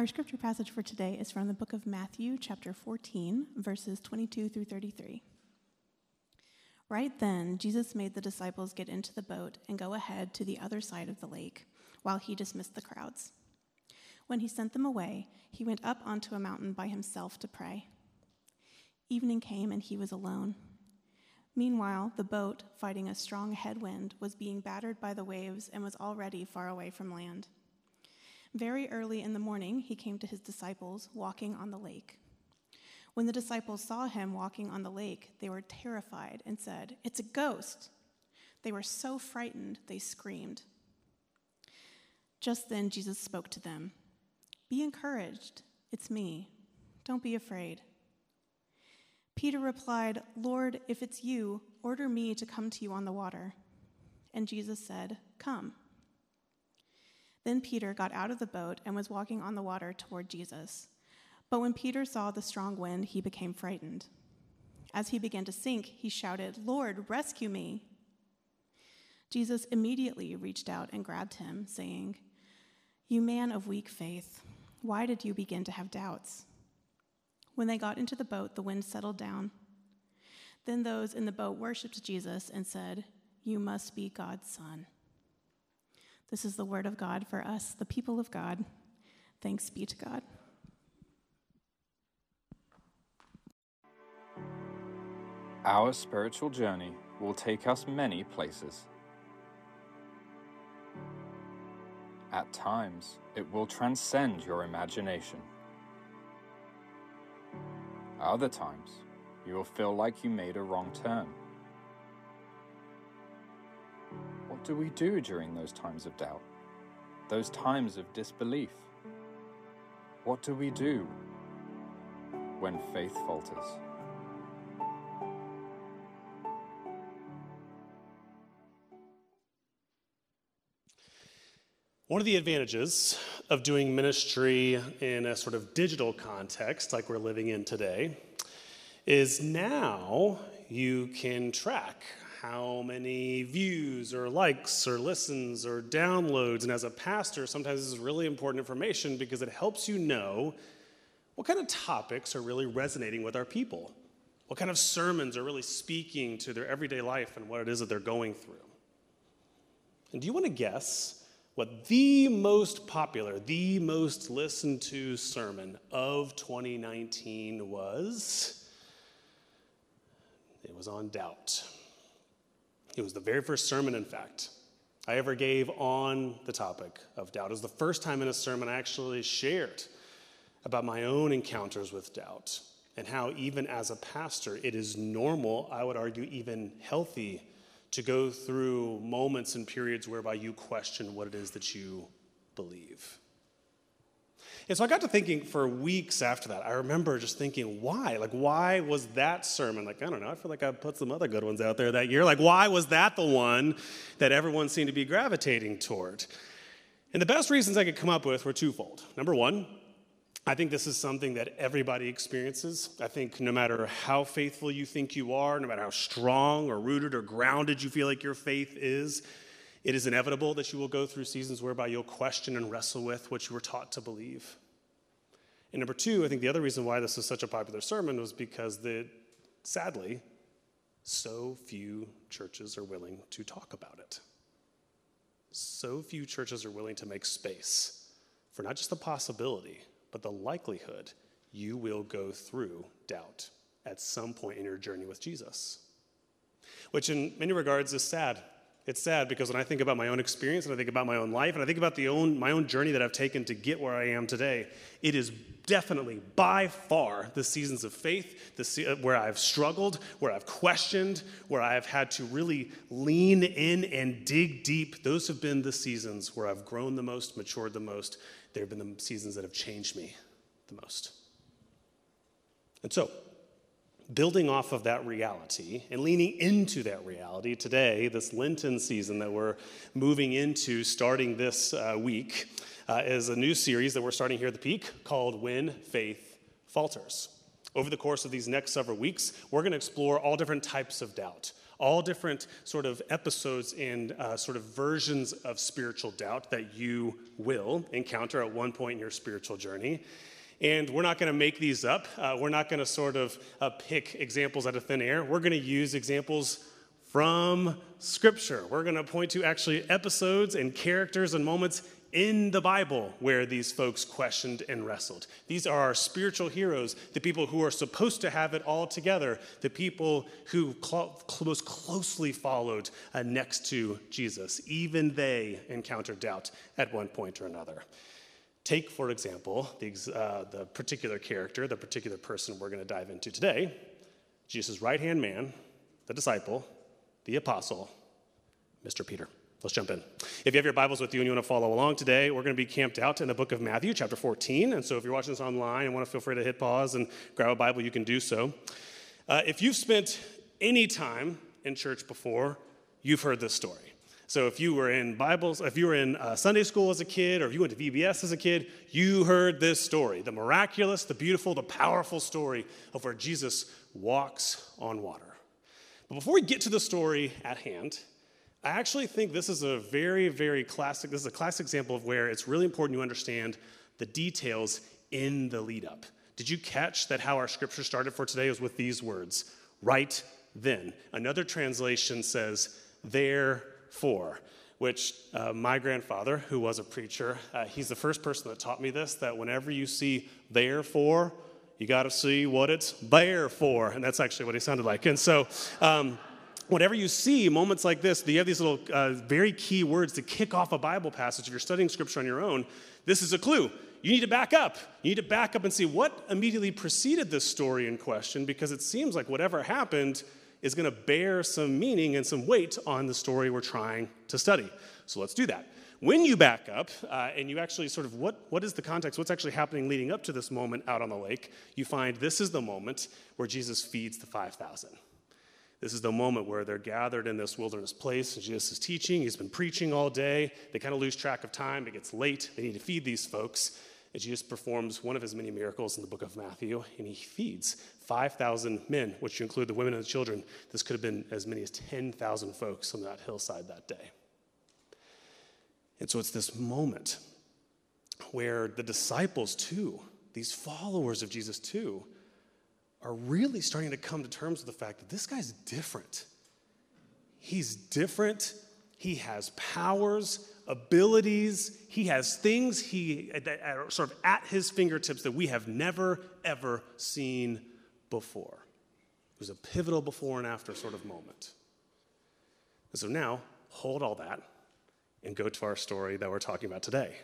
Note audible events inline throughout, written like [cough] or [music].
Our scripture passage for today is from the book of Matthew, chapter 14, verses 22 through 33. Right then, Jesus made the disciples get into the boat and go ahead to the other side of the lake while he dismissed the crowds. When he sent them away, he went up onto a mountain by himself to pray. Evening came and he was alone. Meanwhile, the boat, fighting a strong headwind, was being battered by the waves and was already far away from land. Very early in the morning, he came to his disciples walking on the lake. When the disciples saw him walking on the lake, they were terrified and said, It's a ghost. They were so frightened, they screamed. Just then, Jesus spoke to them Be encouraged. It's me. Don't be afraid. Peter replied, Lord, if it's you, order me to come to you on the water. And Jesus said, Come. Then Peter got out of the boat and was walking on the water toward Jesus. But when Peter saw the strong wind, he became frightened. As he began to sink, he shouted, Lord, rescue me. Jesus immediately reached out and grabbed him, saying, You man of weak faith, why did you begin to have doubts? When they got into the boat, the wind settled down. Then those in the boat worshiped Jesus and said, You must be God's son. This is the word of God for us, the people of God. Thanks be to God. Our spiritual journey will take us many places. At times, it will transcend your imagination. Other times, you will feel like you made a wrong turn. What do we do during those times of doubt? Those times of disbelief? What do we do when faith falters? One of the advantages of doing ministry in a sort of digital context like we're living in today is now you can track how many views or likes or listens or downloads. And as a pastor, sometimes this is really important information because it helps you know what kind of topics are really resonating with our people, what kind of sermons are really speaking to their everyday life and what it is that they're going through. And do you want to guess what the most popular, the most listened to sermon of 2019 was? It was on doubt. It was the very first sermon, in fact, I ever gave on the topic of doubt. It was the first time in a sermon I actually shared about my own encounters with doubt and how, even as a pastor, it is normal, I would argue, even healthy, to go through moments and periods whereby you question what it is that you believe. And so I got to thinking for weeks after that. I remember just thinking, why? Like, why was that sermon? Like, I don't know. I feel like I put some other good ones out there that year. Like, why was that the one that everyone seemed to be gravitating toward? And the best reasons I could come up with were twofold. Number one, I think this is something that everybody experiences. I think no matter how faithful you think you are, no matter how strong or rooted or grounded you feel like your faith is, it is inevitable that you will go through seasons whereby you'll question and wrestle with what you were taught to believe. And number two, I think the other reason why this was such a popular sermon was because that, sadly, so few churches are willing to talk about it. So few churches are willing to make space for not just the possibility, but the likelihood you will go through doubt at some point in your journey with Jesus. Which, in many regards, is sad it's sad because when I think about my own experience and I think about my own life and I think about the own, my own journey that I've taken to get where I am today, it is definitely by far the seasons of faith the, uh, where I've struggled, where I've questioned, where I've had to really lean in and dig deep. Those have been the seasons where I've grown the most, matured the most. There have been the seasons that have changed me the most. And so, building off of that reality and leaning into that reality today, this Lenten season that we're moving into starting this uh, week, uh, is a new series that we're starting here at the Peak called When Faith Falters. Over the course of these next several weeks, we're going to explore all different types of doubt, all different sort of episodes and uh, sort of versions of spiritual doubt that you will encounter at one point in your spiritual journey. And we're not going to make these up. Uh, we're not going to sort of uh, pick examples out of thin air. We're going to use examples from Scripture. We're going to point to actually episodes and characters and moments in the Bible where these folks questioned and wrestled. These are our spiritual heroes, the people who are supposed to have it all together, the people who cl- most closely followed uh, next to Jesus. Even they encountered doubt at one point or another. Take, for example, the, uh, the particular character, the particular person we're going to dive into today Jesus' right hand man, the disciple, the apostle, Mr. Peter. Let's jump in. If you have your Bibles with you and you want to follow along today, we're going to be camped out in the book of Matthew, chapter 14. And so if you're watching this online and want to feel free to hit pause and grab a Bible, you can do so. Uh, if you've spent any time in church before, you've heard this story. So if you were in Bibles, if you were in uh, Sunday school as a kid, or if you went to VBS as a kid, you heard this story the miraculous, the beautiful, the powerful story of where Jesus walks on water. But before we get to the story at hand, I actually think this is a very, very classic, this is a classic example of where it's really important you understand the details in the lead up. Did you catch that how our scripture started for today was with these words, right then? Another translation says, therefore, which uh, my grandfather, who was a preacher, uh, he's the first person that taught me this that whenever you see therefore, you got to see what it's there for. And that's actually what he sounded like. And so, um, you see moments like this, you have these little uh, very key words to kick off a Bible passage. If you're studying scripture on your own, this is a clue. You need to back up. You need to back up and see what immediately preceded this story in question because it seems like whatever happened is going to bear some meaning and some weight on the story we're trying to study. So let's do that. When you back up uh, and you actually sort of what, what is the context, what's actually happening leading up to this moment out on the lake, you find this is the moment where Jesus feeds the 5,000. This is the moment where they're gathered in this wilderness place, and Jesus is teaching. He's been preaching all day. They kind of lose track of time. It gets late. They need to feed these folks. Jesus performs one of his many miracles in the book of Matthew, and he feeds 5,000 men, which include the women and the children. This could have been as many as 10,000 folks on that hillside that day. And so it's this moment where the disciples, too, these followers of Jesus, too, are really starting to come to terms with the fact that this guy's different. He's different. He has powers, abilities. He has things he, that are sort of at his fingertips that we have never, ever seen before. It was a pivotal before and after sort of moment. And so now, hold all that and go to our story that we're talking about today.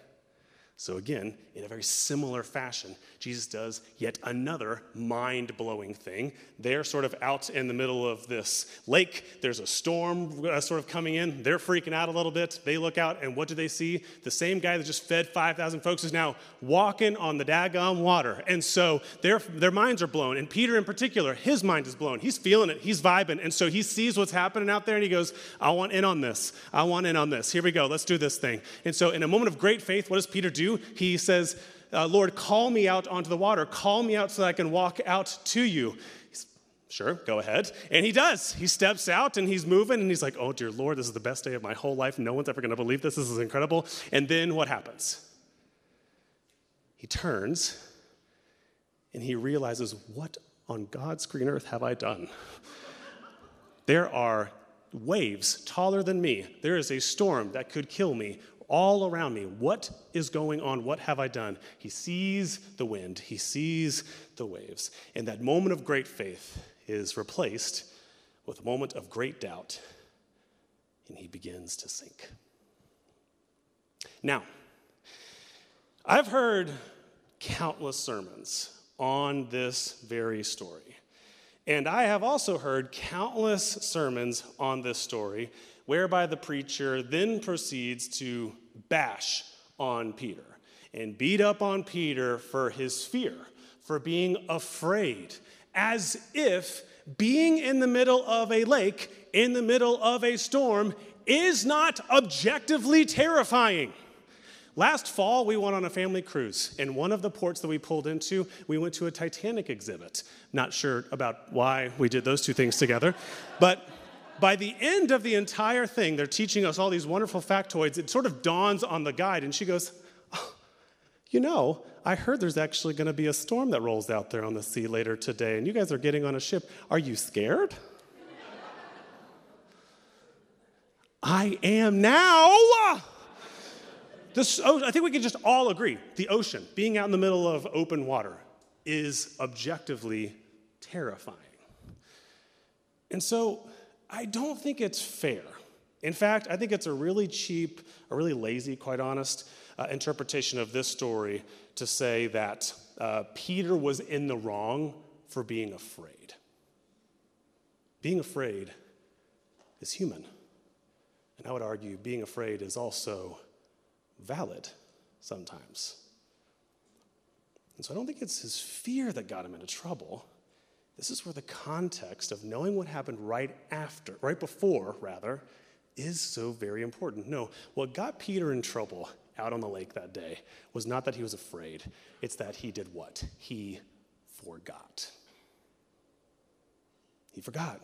So, again, in a very similar fashion, Jesus does yet another mind blowing thing. They're sort of out in the middle of this lake. There's a storm uh, sort of coming in. They're freaking out a little bit. They look out, and what do they see? The same guy that just fed 5,000 folks is now walking on the daggone water. And so their, their minds are blown. And Peter, in particular, his mind is blown. He's feeling it, he's vibing. And so he sees what's happening out there, and he goes, I want in on this. I want in on this. Here we go. Let's do this thing. And so, in a moment of great faith, what does Peter do? He says, uh, Lord, call me out onto the water. Call me out so that I can walk out to you. He's, sure, go ahead. And he does. He steps out and he's moving and he's like, oh, dear Lord, this is the best day of my whole life. No one's ever going to believe this. This is incredible. And then what happens? He turns and he realizes, what on God's green earth have I done? there are waves taller than me. There is a storm that could kill me all around me. What is going on? What have I done? He sees the wind, he sees the waves. And that moment of great faith is replaced with a moment of great doubt, and he begins to sink. Now, I've heard countless sermons on this very story. And I have also heard countless sermons on this story whereby the preacher then proceeds to bash on Peter and beat up on Peter for his fear, for being afraid, as if being in the middle of a lake, in the middle of a storm, is not objectively terrifying. Last fall, we went on a family cruise. and one of the ports that we pulled into, we went to a Titanic exhibit. Not sure about why we did those two things together, but by the end of the entire thing, they're teaching us all these wonderful factoids. It sort of dawns on the guide, and she goes, oh, You know, I heard there's actually going to be a storm that rolls out there on the sea later today, and you guys are getting on a ship. Are you scared? I am now. This, oh, I think we can just all agree the ocean, being out in the middle of open water, is objectively terrifying. And so I don't think it's fair. In fact, I think it's a really cheap, a really lazy, quite honest, uh, interpretation of this story to say that uh, Peter was in the wrong for being afraid. Being afraid is human. And I would argue being afraid is also valid sometimes. And so I don't think it's his fear that got him into trouble. This is where the context of knowing what happened right after, right before, rather, is so very important. No, what got Peter in trouble out on the lake that day was not that he was afraid, it's that he did what? He forgot. He forgot.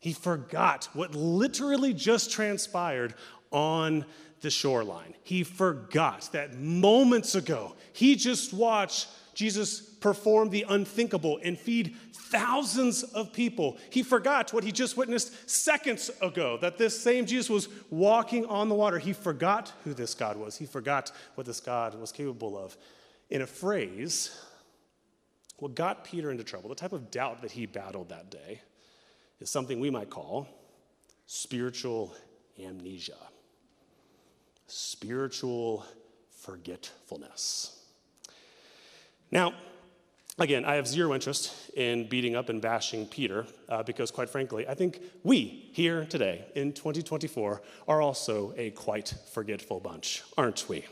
He forgot what literally just transpired on the shoreline. He forgot that moments ago he just watched Jesus perform the unthinkable and feed thousands of people. He forgot what he just witnessed seconds ago that this same Jesus was walking on the water. He forgot who this God was, he forgot what this God was capable of. In a phrase, what got Peter into trouble, the type of doubt that he battled that day, is something we might call spiritual amnesia spiritual forgetfulness. Now, again, I have zero interest in beating up and bashing Peter uh, because, quite frankly, I think we here today in 2024 are also a quite forgetful bunch, aren't we?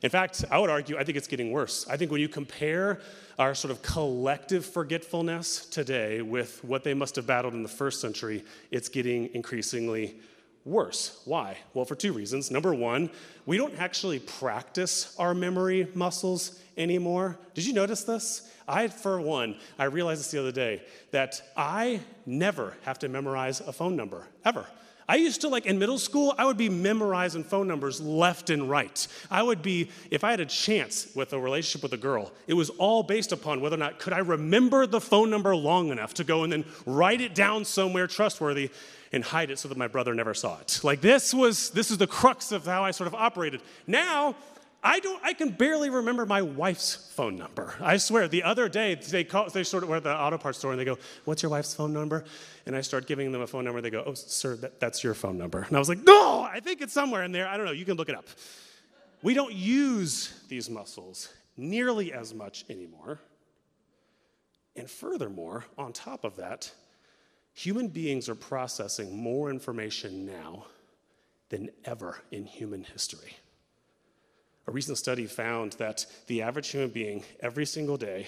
In fact, I would argue, I think it's getting worse. I think when you compare our sort of collective forgetfulness today with what they must have battled in the first century, it's getting increasingly worse. Why? Well, for two reasons. Number one, we don't actually practice our memory muscles anymore. Did you notice this? I, for one, I realized this the other day that I never have to memorize a phone number, ever. I used to, like in middle school, I would be memorizing phone numbers left and right. I would be, if I had a chance with a relationship with a girl, it was all based upon whether or not could I remember the phone number long enough to go and then write it down somewhere trustworthy and hide it so that my brother never saw it. Like this was this is the crux of how I sort of operated. Now, I don't I can barely remember my wife's phone number. I swear, the other day they call they sort of were at the auto parts store and they go, "What's your wife's phone number?" And I start giving them a phone number. They go, "Oh, sir, that, that's your phone number." And I was like, "No, I think it's somewhere in there. I don't know. You can look it up." We don't use these muscles nearly as much anymore. And furthermore, on top of that, Human beings are processing more information now than ever in human history. A recent study found that the average human being every single day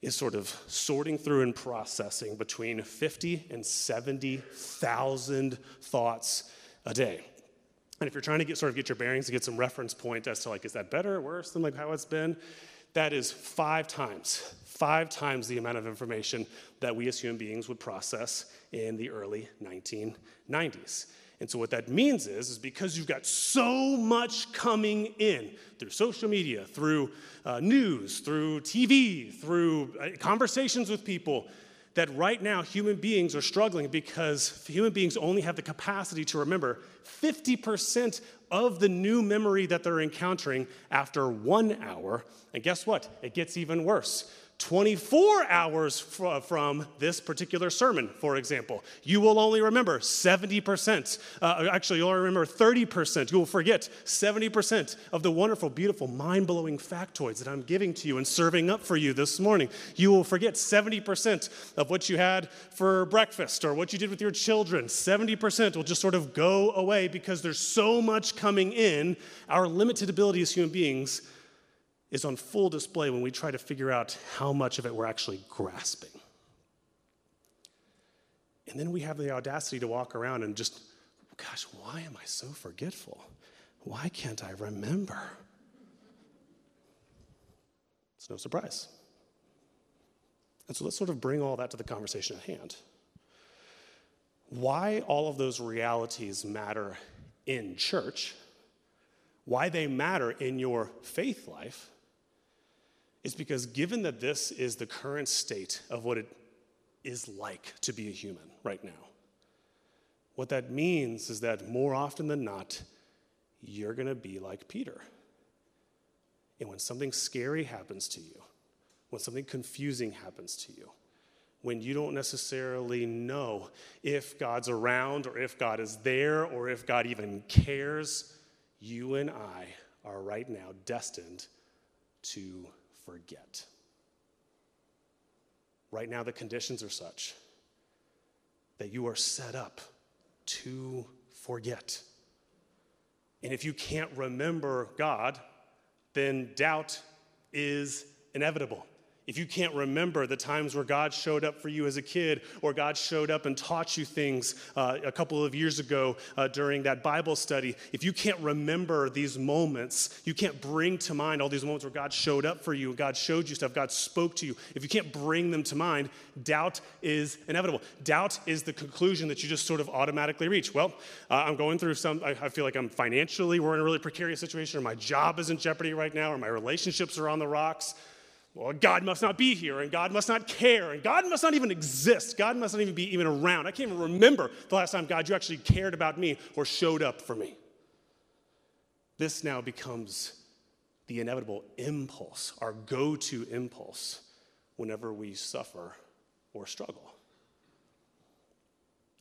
is sort of sorting through and processing between 50 and 70,000 thoughts a day. And if you're trying to get sort of get your bearings to get some reference point as to like, is that better or worse than like how it's been? That is five times, five times the amount of information that we as human beings would process in the early 1990s. And so what that means is, is because you've got so much coming in through social media, through uh, news, through TV, through uh, conversations with people, that right now human beings are struggling because human beings only have the capacity to remember 50% of the new memory that they're encountering after one hour. And guess what? It gets even worse. 24 hours from this particular sermon, for example, you will only remember 70%. Uh, actually, you'll only remember 30%. You will forget 70% of the wonderful, beautiful, mind blowing factoids that I'm giving to you and serving up for you this morning. You will forget 70% of what you had for breakfast or what you did with your children. 70% will just sort of go away because there's so much coming in. Our limited ability as human beings is on full display when we try to figure out how much of it we're actually grasping. And then we have the audacity to walk around and just, gosh, why am I so forgetful? Why can't I remember? It's no surprise. And so let's sort of bring all that to the conversation at hand. Why all of those realities matter in church, why they matter in your faith life, is because given that this is the current state of what it is like to be a human right now, what that means is that more often than not, you're going to be like Peter. And when something scary happens to you, when something confusing happens to you, when you don't necessarily know if God's around or if God is there or if God even cares, you and I are right now destined to forget. Right now, the conditions are such that you are set up to forget. And if you can't remember God, then doubt is inevitable if you can't remember the times where God showed up for you as a kid, or God showed up and taught you things uh, a couple of years ago uh, during that Bible study, if you can't remember these moments, you can't bring to mind all these moments where God showed up for you, God showed you stuff, God spoke to you, if you can't bring them to mind, doubt is inevitable. Doubt is the conclusion that you just sort of automatically reach. Well, uh, I'm going through some, I, I feel like I'm financially, we're in a really precarious situation, or my job is in jeopardy right now, or my relationships are on the rocks well, God must not be here, and God must not care, and God must not even exist. God must not even be even around. I can't even remember the last time, God, you actually cared about me or showed up for me. This now becomes the inevitable impulse, our go to impulse, whenever we suffer or struggle.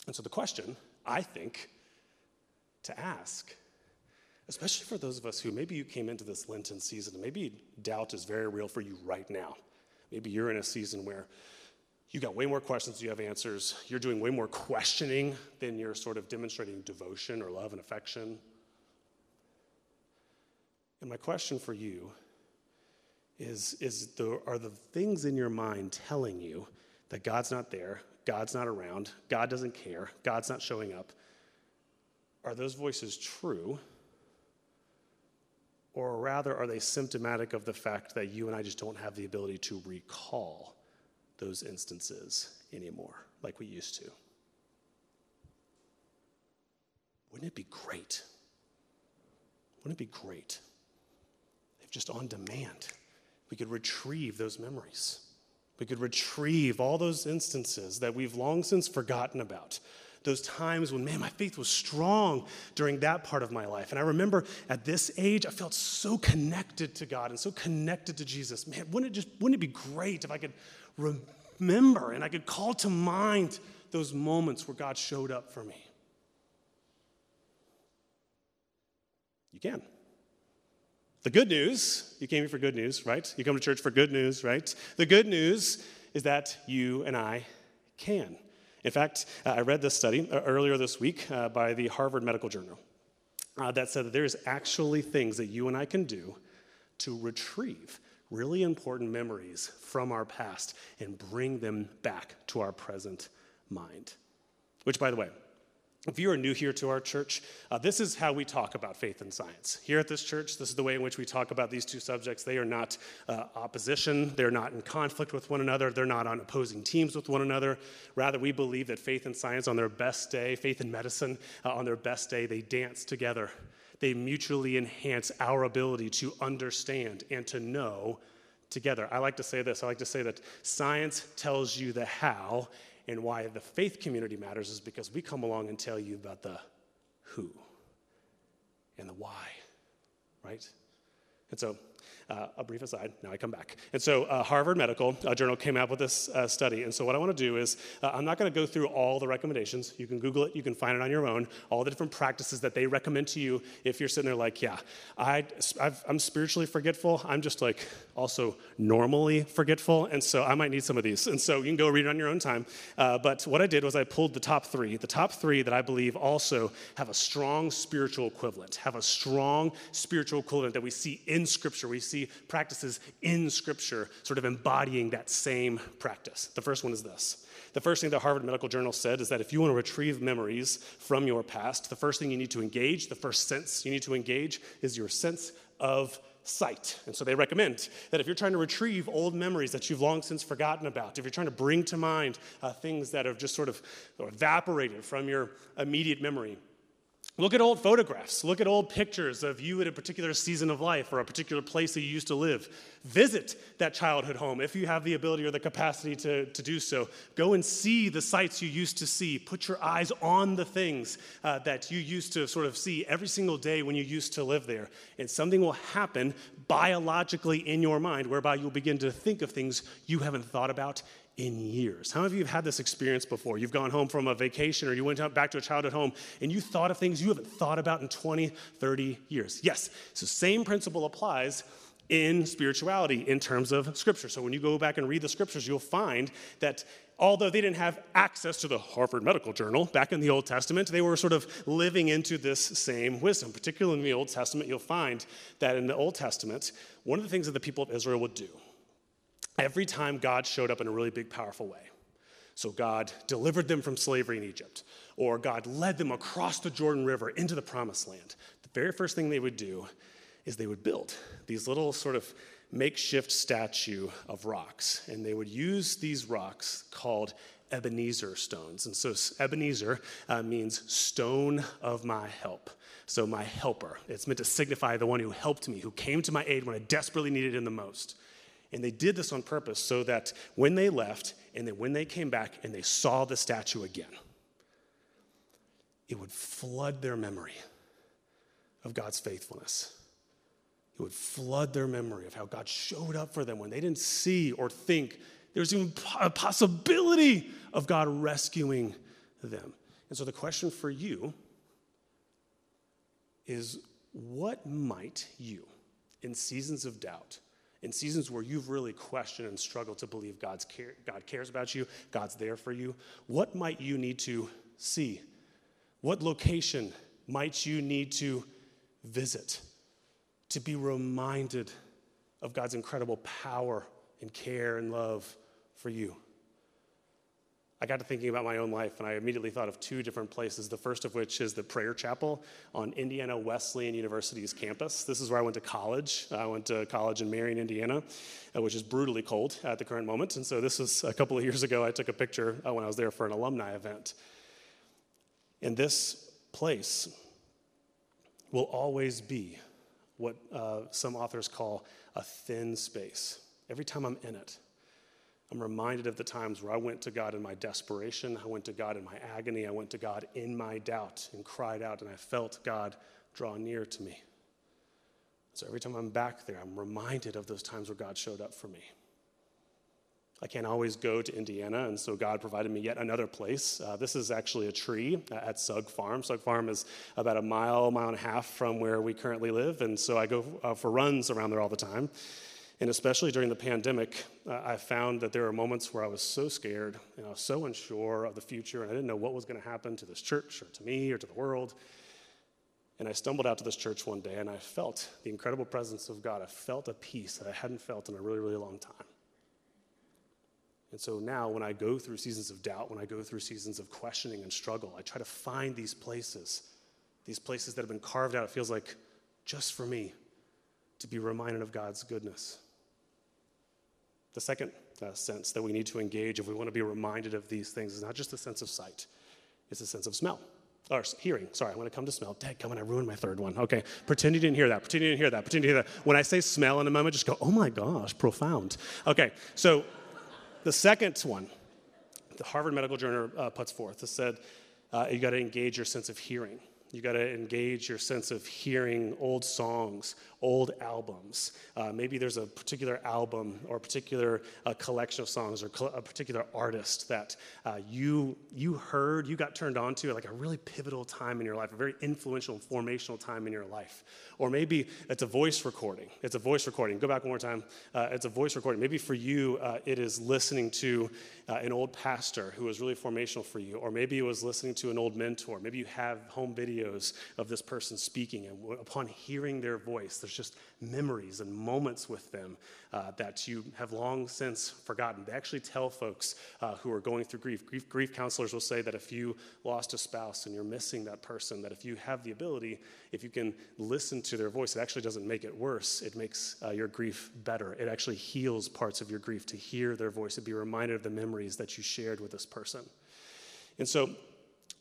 And so the question, I think, to ask especially for those of us who maybe you came into this Lenten season and maybe doubt is very real for you right now. Maybe you're in a season where you got way more questions than you have answers. You're doing way more questioning than you're sort of demonstrating devotion or love and affection. And my question for you is, is the, are the things in your mind telling you that God's not there, God's not around, God doesn't care, God's not showing up? Are those voices true? Or rather, are they symptomatic of the fact that you and I just don't have the ability to recall those instances anymore like we used to? Wouldn't it be great? Wouldn't it be great if just on demand we could retrieve those memories? We could retrieve all those instances that we've long since forgotten about those times when, man, my faith was strong during that part of my life. And I remember at this age, I felt so connected to God and so connected to Jesus. Man, wouldn't it just, wouldn't it be great if I could remember and I could call to mind those moments where God showed up for me? You can. The good news, you came here for good news, right? You come to church for good news, right? The good news is that you and I can. In fact, I read this study uh, earlier this week uh, by the Harvard Medical Journal uh, that said that there's actually things that you and I can do to retrieve really important memories from our past and bring them back to our present mind. Which, by the way, if you are new here to our church, uh, this is how we talk about faith and science. Here at this church, this is the way in which we talk about these two subjects. They are not uh, opposition, they're not in conflict with one another, they're not on opposing teams with one another. Rather, we believe that faith and science on their best day, faith and medicine uh, on their best day, they dance together. They mutually enhance our ability to understand and to know together. I like to say this I like to say that science tells you the how, and why the faith community matters is because we come along and tell you about the who and the why, right? And so uh, a brief aside, now I come back. And so, uh, Harvard Medical uh, Journal came out with this uh, study. And so, what I want to do is, uh, I'm not going to go through all the recommendations. You can Google it, you can find it on your own, all the different practices that they recommend to you if you're sitting there like, yeah, I, i am spiritually forgetful. I'm just like also normally forgetful. And so, I might need some of these. And so, you can go read it on your own time. Uh, but what I did was, I pulled the top three, the top three that I believe also have a strong spiritual equivalent, have a strong spiritual equivalent that we see in Scripture. We we see practices in Scripture sort of embodying that same practice. The first one is this. The first thing the Harvard Medical Journal said is that if you want to retrieve memories from your past, the first thing you need to engage, the first sense you need to engage, is your sense of sight. And so they recommend that if you're trying to retrieve old memories that you've long since forgotten about, if you're trying to bring to mind uh, things that have just sort of evaporated from your immediate memory, Look at old photographs. Look at old pictures of you at a particular season of life or a particular place that you used to live. Visit that childhood home if you have the ability or the capacity to, to do so. Go and see the sights you used to see. Put your eyes on the things uh, that you used to sort of see every single day when you used to live there. And something will happen biologically in your mind whereby you'll begin to think of things you haven't thought about in years. How many of you have had this experience before? You've gone home from a vacation or you went back to a childhood home and you thought of things you haven't thought about in 20, 30 years. Yes, so same principle applies in spirituality in terms of scripture. So when you go back and read the scriptures, you'll find that although they didn't have access to the Harvard Medical Journal back in the Old Testament, they were sort of living into this same wisdom. Particularly in the Old Testament, you'll find that in the Old Testament, one of the things that the people of Israel would do every time God showed up in a really big, powerful way. So God delivered them from slavery in Egypt, or God led them across the Jordan River into the promised land. The very first thing they would do is they would build these little sort of makeshift statue of rocks, and they would use these rocks called Ebenezer stones. And so Ebenezer uh, means stone of my help. So my helper. It's meant to signify the one who helped me, who came to my aid when I desperately needed him the most. And they did this on purpose so that when they left and then when they came back and they saw the statue again, it would flood their memory of God's faithfulness. It would flood their memory of how God showed up for them when they didn't see or think there was even a possibility of God rescuing them. And so the question for you is what might you, in seasons of doubt, in seasons where you've really questioned and struggled to believe God's care, God cares about you, God's there for you, what might you need to see? What location might you need to visit to be reminded of God's incredible power and care and love for you? I got to thinking about my own life, and I immediately thought of two different places. The first of which is the prayer chapel on Indiana Wesleyan University's campus. This is where I went to college. I went to college in Marion, Indiana, uh, which is brutally cold at the current moment. And so, this was a couple of years ago. I took a picture uh, when I was there for an alumni event. And this place will always be what uh, some authors call a thin space. Every time I'm in it, I'm reminded of the times where I went to God in my desperation, I went to God in my agony, I went to God in my doubt and cried out, and I felt God draw near to me. So every time I'm back there, I'm reminded of those times where God showed up for me. I can't always go to Indiana, and so God provided me yet another place. Uh, this is actually a tree at Sugg Farm. Sugg Farm is about a mile, mile and a half from where we currently live, and so I go uh, for runs around there all the time. And especially during the pandemic, uh, I found that there were moments where I was so scared and I was so unsure of the future, and I didn't know what was going to happen to this church or to me or to the world. And I stumbled out to this church one day and I felt the incredible presence of God. I felt a peace that I hadn't felt in a really, really long time. And so now, when I go through seasons of doubt, when I go through seasons of questioning and struggle, I try to find these places, these places that have been carved out, it feels like just for me, to be reminded of God's goodness. The second uh, sense that we need to engage if we want to be reminded of these things is not just the sense of sight, it's a sense of smell. Or hearing, sorry, I'm going to come to smell. Dad, come on, I ruined my third one. Okay, pretend you didn't hear that. Pretend you didn't hear that. Pretend you hear that. When I say smell in a moment, just go, oh my gosh, profound. Okay, so the second one, the Harvard Medical Journal uh, puts forth, it said uh, you got to engage your sense of hearing. You got to engage your sense of hearing old songs, old albums. Uh, maybe there's a particular album or a particular uh, collection of songs or a particular artist that uh, you, you heard, you got turned on to at like a really pivotal time in your life, a very influential, formational time in your life. Or maybe it's a voice recording. It's a voice recording. Go back one more time. Uh, it's a voice recording. Maybe for you, uh, it is listening to uh, an old pastor who was really formational for you. Or maybe it was listening to an old mentor. Maybe you have home video videos of this person speaking. And upon hearing their voice, there's just memories and moments with them uh, that you have long since forgotten. They actually tell folks uh, who are going through grief. grief. Grief counselors will say that if you lost a spouse and you're missing that person, that if you have the ability, if you can listen to their voice, it actually doesn't make it worse. It makes uh, your grief better. It actually heals parts of your grief to hear their voice and be reminded of the memories that you shared with this person. And so,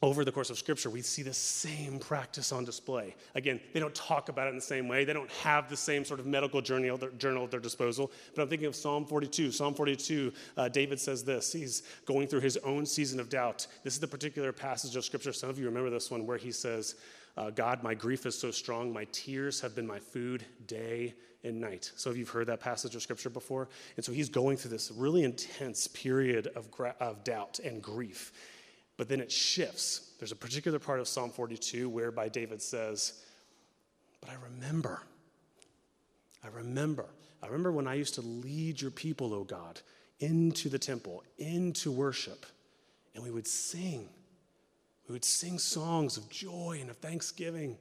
over the course of Scripture, we see the same practice on display. Again, they don't talk about it in the same way. They don't have the same sort of medical journal, journal at their disposal. But I'm thinking of Psalm 42. Psalm 42, uh, David says this. He's going through his own season of doubt. This is the particular passage of Scripture. Some of you remember this one where he says, uh, God, my grief is so strong, my tears have been my food day and night. So, if you've heard that passage of scripture before, and so he's going through this really intense period of, gra- of doubt and grief. But then it shifts. There's a particular part of Psalm 42 whereby David says, But I remember. I remember. I remember when I used to lead your people, O God, into the temple, into worship, and we would sing. We would sing songs of joy and of thanksgiving.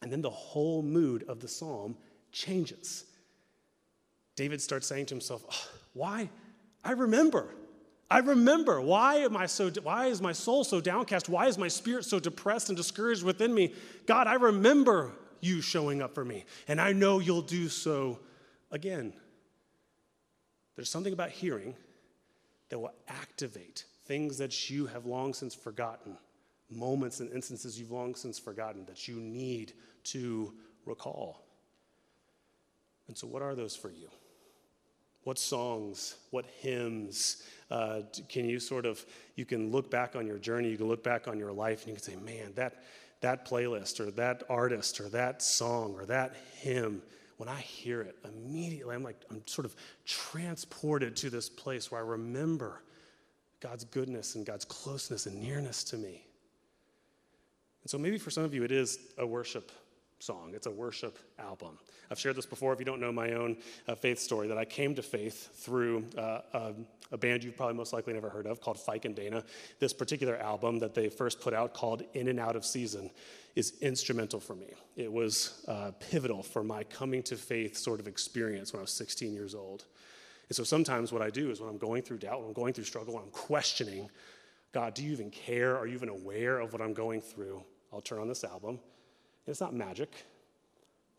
And then the whole mood of the psalm changes. David starts saying to himself, oh, Why? I remember. I remember. Why am I so why is my soul so downcast? Why is my spirit so depressed and discouraged within me? God, I remember you showing up for me, and I know you'll do so again. There's something about hearing that will activate things that you have long since forgotten, moments and instances you've long since forgotten that you need to recall. And so, what are those for you? What songs, what hymns uh, can you sort of, you can look back on your journey, you can look back on your life, and you can say, man, that, that playlist or that artist or that song or that hymn, when I hear it, immediately I'm like, I'm sort of transported to this place where I remember God's goodness and God's closeness and nearness to me. And so maybe for some of you, it is a worship song, it's a worship album. I've shared this before if you don't know my own uh, faith story, that I came to faith through uh, a, a, band you've probably most likely never heard of called Fike and Dana. This particular album that they first put out called In and Out of Season is instrumental for me. It was uh, pivotal for my coming to faith sort of experience when I was 16 years old. And so sometimes what I do is when I'm going through doubt, when I'm going through struggle, when I'm questioning, God, do you even care? Are you even aware of what I'm going through? I'll turn on this album. It's not magic,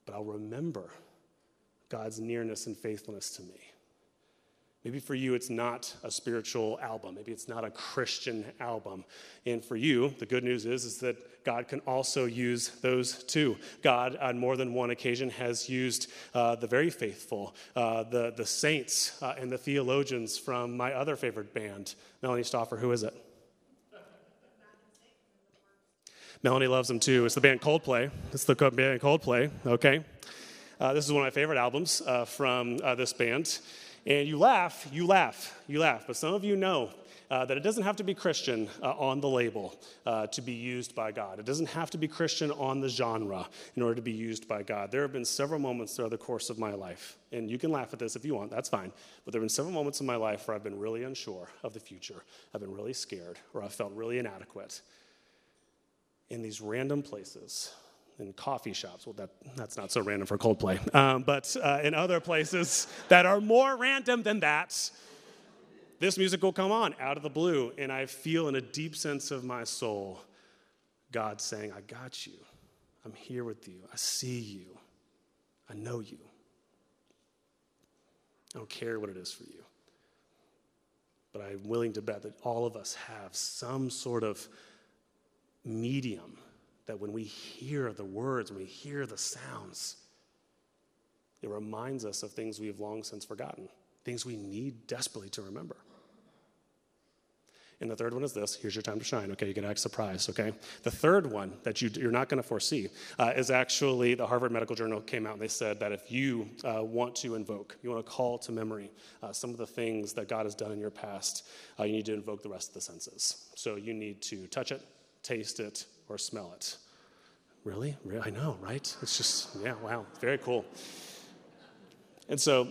but I'll remember God's nearness and faithfulness to me. Maybe for you, it's not a spiritual album. Maybe it's not a Christian album. And for you, the good news is, is that God can also use those too. God, on more than one occasion, has used uh, the very faithful, uh, the, the saints, uh, and the theologians from my other favorite band. Melanie Stoffer, who is it? Melanie loves them too. It's the band Coldplay. It's the band Coldplay, okay? Uh, this is one of my favorite albums uh, from uh, this band. And you laugh, you laugh, you laugh. But some of you know uh, that it doesn't have to be Christian uh, on the label uh, to be used by God. It doesn't have to be Christian on the genre in order to be used by God. There have been several moments throughout the course of my life, and you can laugh at this if you want, that's fine. But there have been several moments in my life where I've been really unsure of the future. I've been really scared, or I've felt really inadequate in these random places in coffee shops. Well, that, that's not so random for Coldplay. Um, but uh, in other places [laughs] that are more random than that, this music will come on out of the blue, and I feel in a deep sense of my soul God saying, I got you. I'm here with you. I see you. I know you. I don't care what it is for you. But I'm willing to bet that all of us have some sort of medium that when we hear the words, when we hear the sounds, it reminds us of things we have long since forgotten, things we need desperately to remember. And the third one is this. Here's your time to shine. Okay, you can act surprised. Okay, the third one that you, are not going to foresee uh, is actually the Harvard Medical Journal came out and they said that if you uh, want to invoke, you want to call to memory uh, some of the things that God has done in your past, uh, you need to invoke the rest of the senses. So you need to touch it, taste it, or smell it. Really? really? I know, right? It's just, yeah, wow, very cool. And so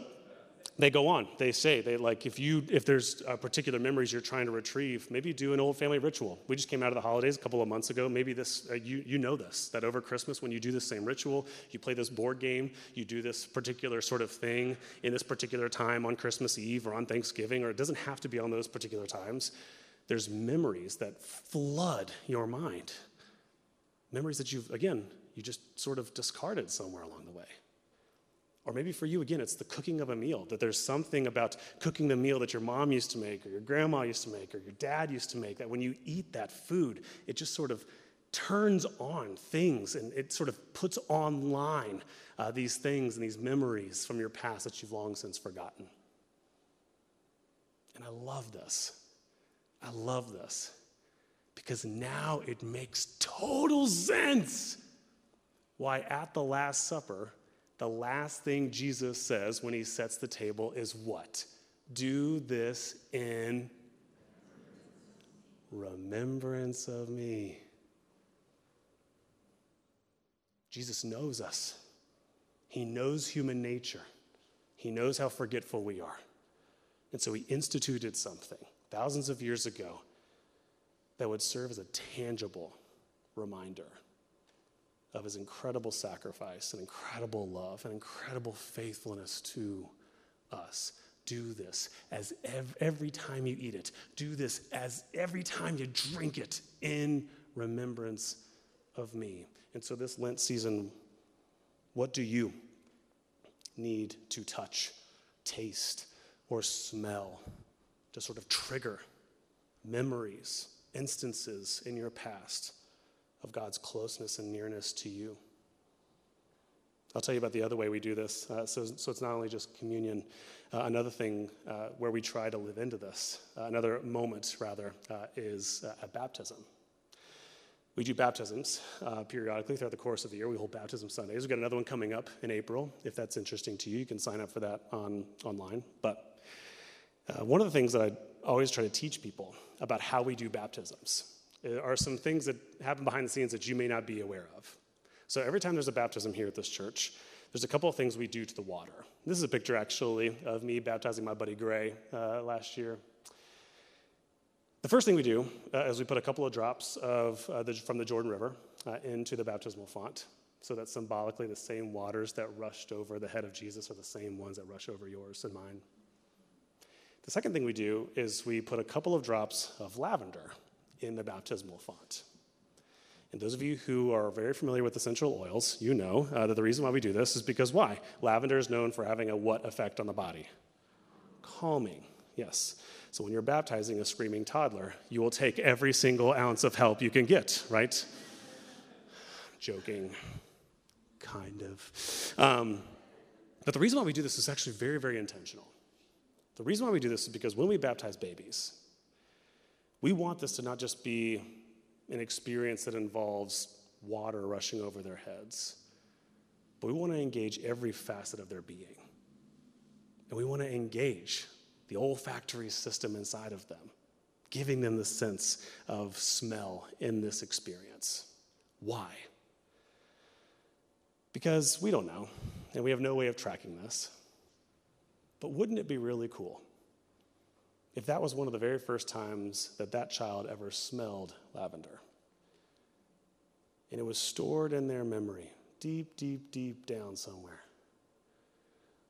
they go on. They say they like if you if there's uh, particular memories you're trying to retrieve, maybe do an old family ritual. We just came out of the holidays a couple of months ago. Maybe this uh, you you know this that over Christmas when you do the same ritual, you play this board game, you do this particular sort of thing in this particular time on Christmas Eve or on Thanksgiving, or it doesn't have to be on those particular times. There's memories that flood your mind. Memories that you've again you just sort of discarded somewhere along the way. Or maybe for you, again, it's the cooking of a meal, that there's something about cooking the meal that your mom used to make, or your grandma used to make, or your dad used to make, that when you eat that food, it just sort of turns on things and it sort of puts online uh, these things and these memories from your past that you've long since forgotten. And I love this. I love this because now it makes total sense why at the Last Supper, the last thing Jesus says when he sets the table is what? Do this in remembrance of me. Jesus knows us. He knows human nature. He knows how forgetful we are. And so he instituted something thousands of years ago that would serve as a tangible reminder of his incredible sacrifice and incredible love and incredible faithfulness to us. Do this as ev- every time you eat it. Do this as every time you drink it in remembrance of me. And so, this Lent season, what do you need to touch, taste, or smell to sort of trigger memories, instances in your past of God's closeness and nearness to you. I'll tell you about the other way we do this. Uh, so, so it's not only just communion. Uh, another thing uh, where we try to live into this, uh, another moment rather, uh, is uh, at baptism. We do baptisms periodically throughout the course of the year. We hold baptism Sundays. We've got another one coming up in April. If that's interesting to you, you can sign up for that on, online. But one of the things that I always try to teach people about how we do baptisms uh, are some things that happen behind the scenes that you may not be aware of. So every time there's a baptism here at this church, there's a couple of things we do to the water. This is a picture actually of me baptizing my buddy Gray uh, last year. The first thing we do uh, is we put a couple of drops of, uh, the, from the Jordan River uh, into the baptismal font so that symbolically the same waters that rushed over the head of Jesus are the same ones that rush over yours and mine. The second thing we do is we put a couple of drops of lavender in the baptismal font. And those of you who are very familiar with essential oils, you know uh, that the reason why we do this is because why? Lavender is known for having a what effect on the body? Calming, yes. So when you're baptizing a screaming toddler, you will take every single ounce of help you can get, right? Joking, kind of. Um, but the reason why we do this is actually very, very intentional. The reason why we do this is because when we baptize babies, we want this to not just be an experience that involves water rushing over their heads, but we want to engage every facet of their being. And we want to engage the olfactory system inside of them, giving them the sense of smell in this experience. Why? Because we don't know, and we have no way of tracking this. But wouldn't it be really cool if that was one of the very first times that that child ever smelled lavender. And it was stored in their memory, deep, deep, deep down somewhere.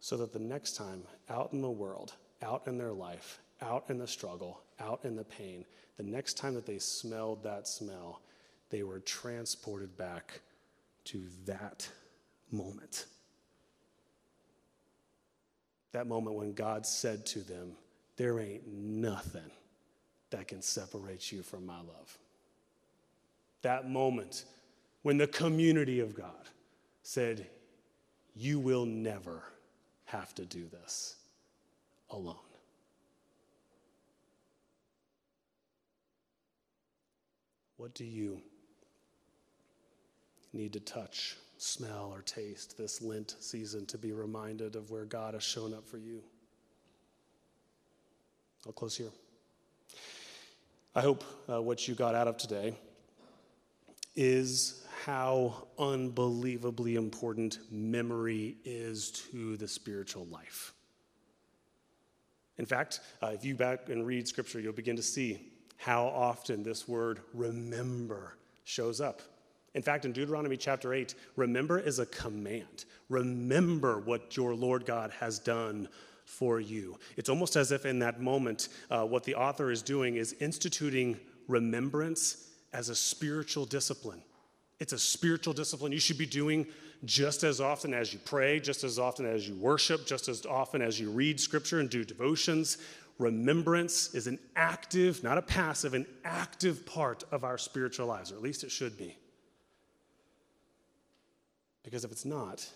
So that the next time out in the world, out in their life, out in the struggle, out in the pain, the next time that they smelled that smell, they were transported back to that moment. That moment when God said to them, there ain't nothing that can separate you from my love. That moment when the community of God said, You will never have to do this alone. What do you need to touch, smell, or taste this Lent season to be reminded of where God has shown up for you? I'll close here. I hope uh, what you got out of today is how unbelievably important memory is to the spiritual life. In fact, uh, if you back and read scripture, you'll begin to see how often this word remember shows up. In fact, in Deuteronomy chapter 8, remember is a command. Remember what your Lord God has done for you. It's almost as if in that moment, uh, what the author is doing is instituting remembrance as a spiritual discipline. It's a spiritual discipline you should be doing just as often as you pray, just as often as you worship, just as often as you read scripture and do devotions. Remembrance is an active, not a passive, an active part of our spiritual lives, or at least it should be. Because if it's not,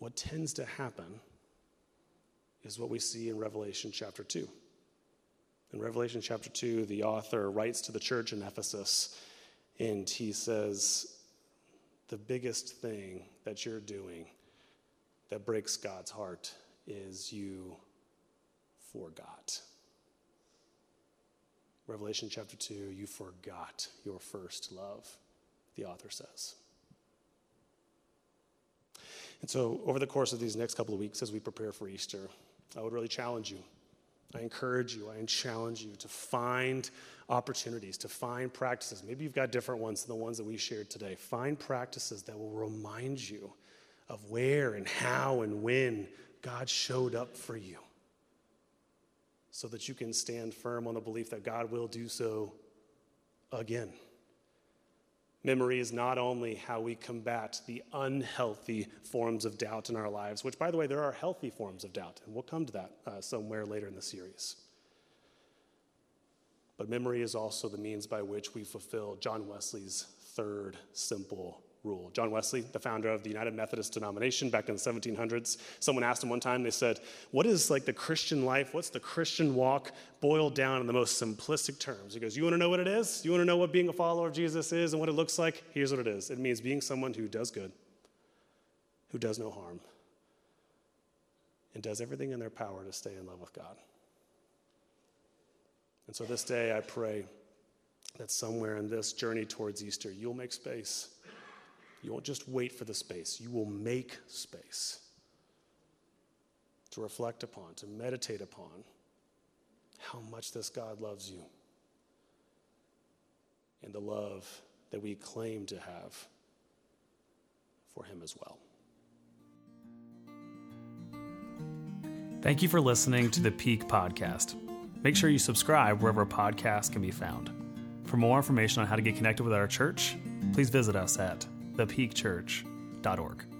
what tends to happen is what we see in Revelation chapter 2. In Revelation chapter 2, the author writes to the church in Ephesus and he says, The biggest thing that you're doing that breaks God's heart is you forgot. Revelation chapter 2, you forgot your first love, the author says. And so, over the course of these next couple of weeks, as we prepare for Easter, I would really challenge you. I encourage you, I challenge you to find opportunities, to find practices. Maybe you've got different ones than the ones that we shared today. Find practices that will remind you of where and how and when God showed up for you so that you can stand firm on the belief that God will do so again. Memory is not only how we combat the unhealthy forms of doubt in our lives, which, by the way, there are healthy forms of doubt, and we'll come to that uh, somewhere later in the series. But memory is also the means by which we fulfill John Wesley's third simple rule. John Wesley, the founder of the United Methodist denomination back in the 1700s, someone asked him one time, they said, What is like the Christian life? What's the Christian walk boiled down in the most simplistic terms? He goes, You want to know what it is? You want to know what being a follower of Jesus is and what it looks like? Here's what it is it means being someone who does good, who does no harm, and does everything in their power to stay in love with God. And so this day, I pray that somewhere in this journey towards Easter, you'll make space you won't just wait for the space, you will make space to reflect upon, to meditate upon how much this God loves you and the love that we claim to have for Him as well. Thank you for listening to the Peak Podcast. Make sure you subscribe wherever podcasts can be found. For more information on how to get connected with our church, please visit us at thepeakchurch.org.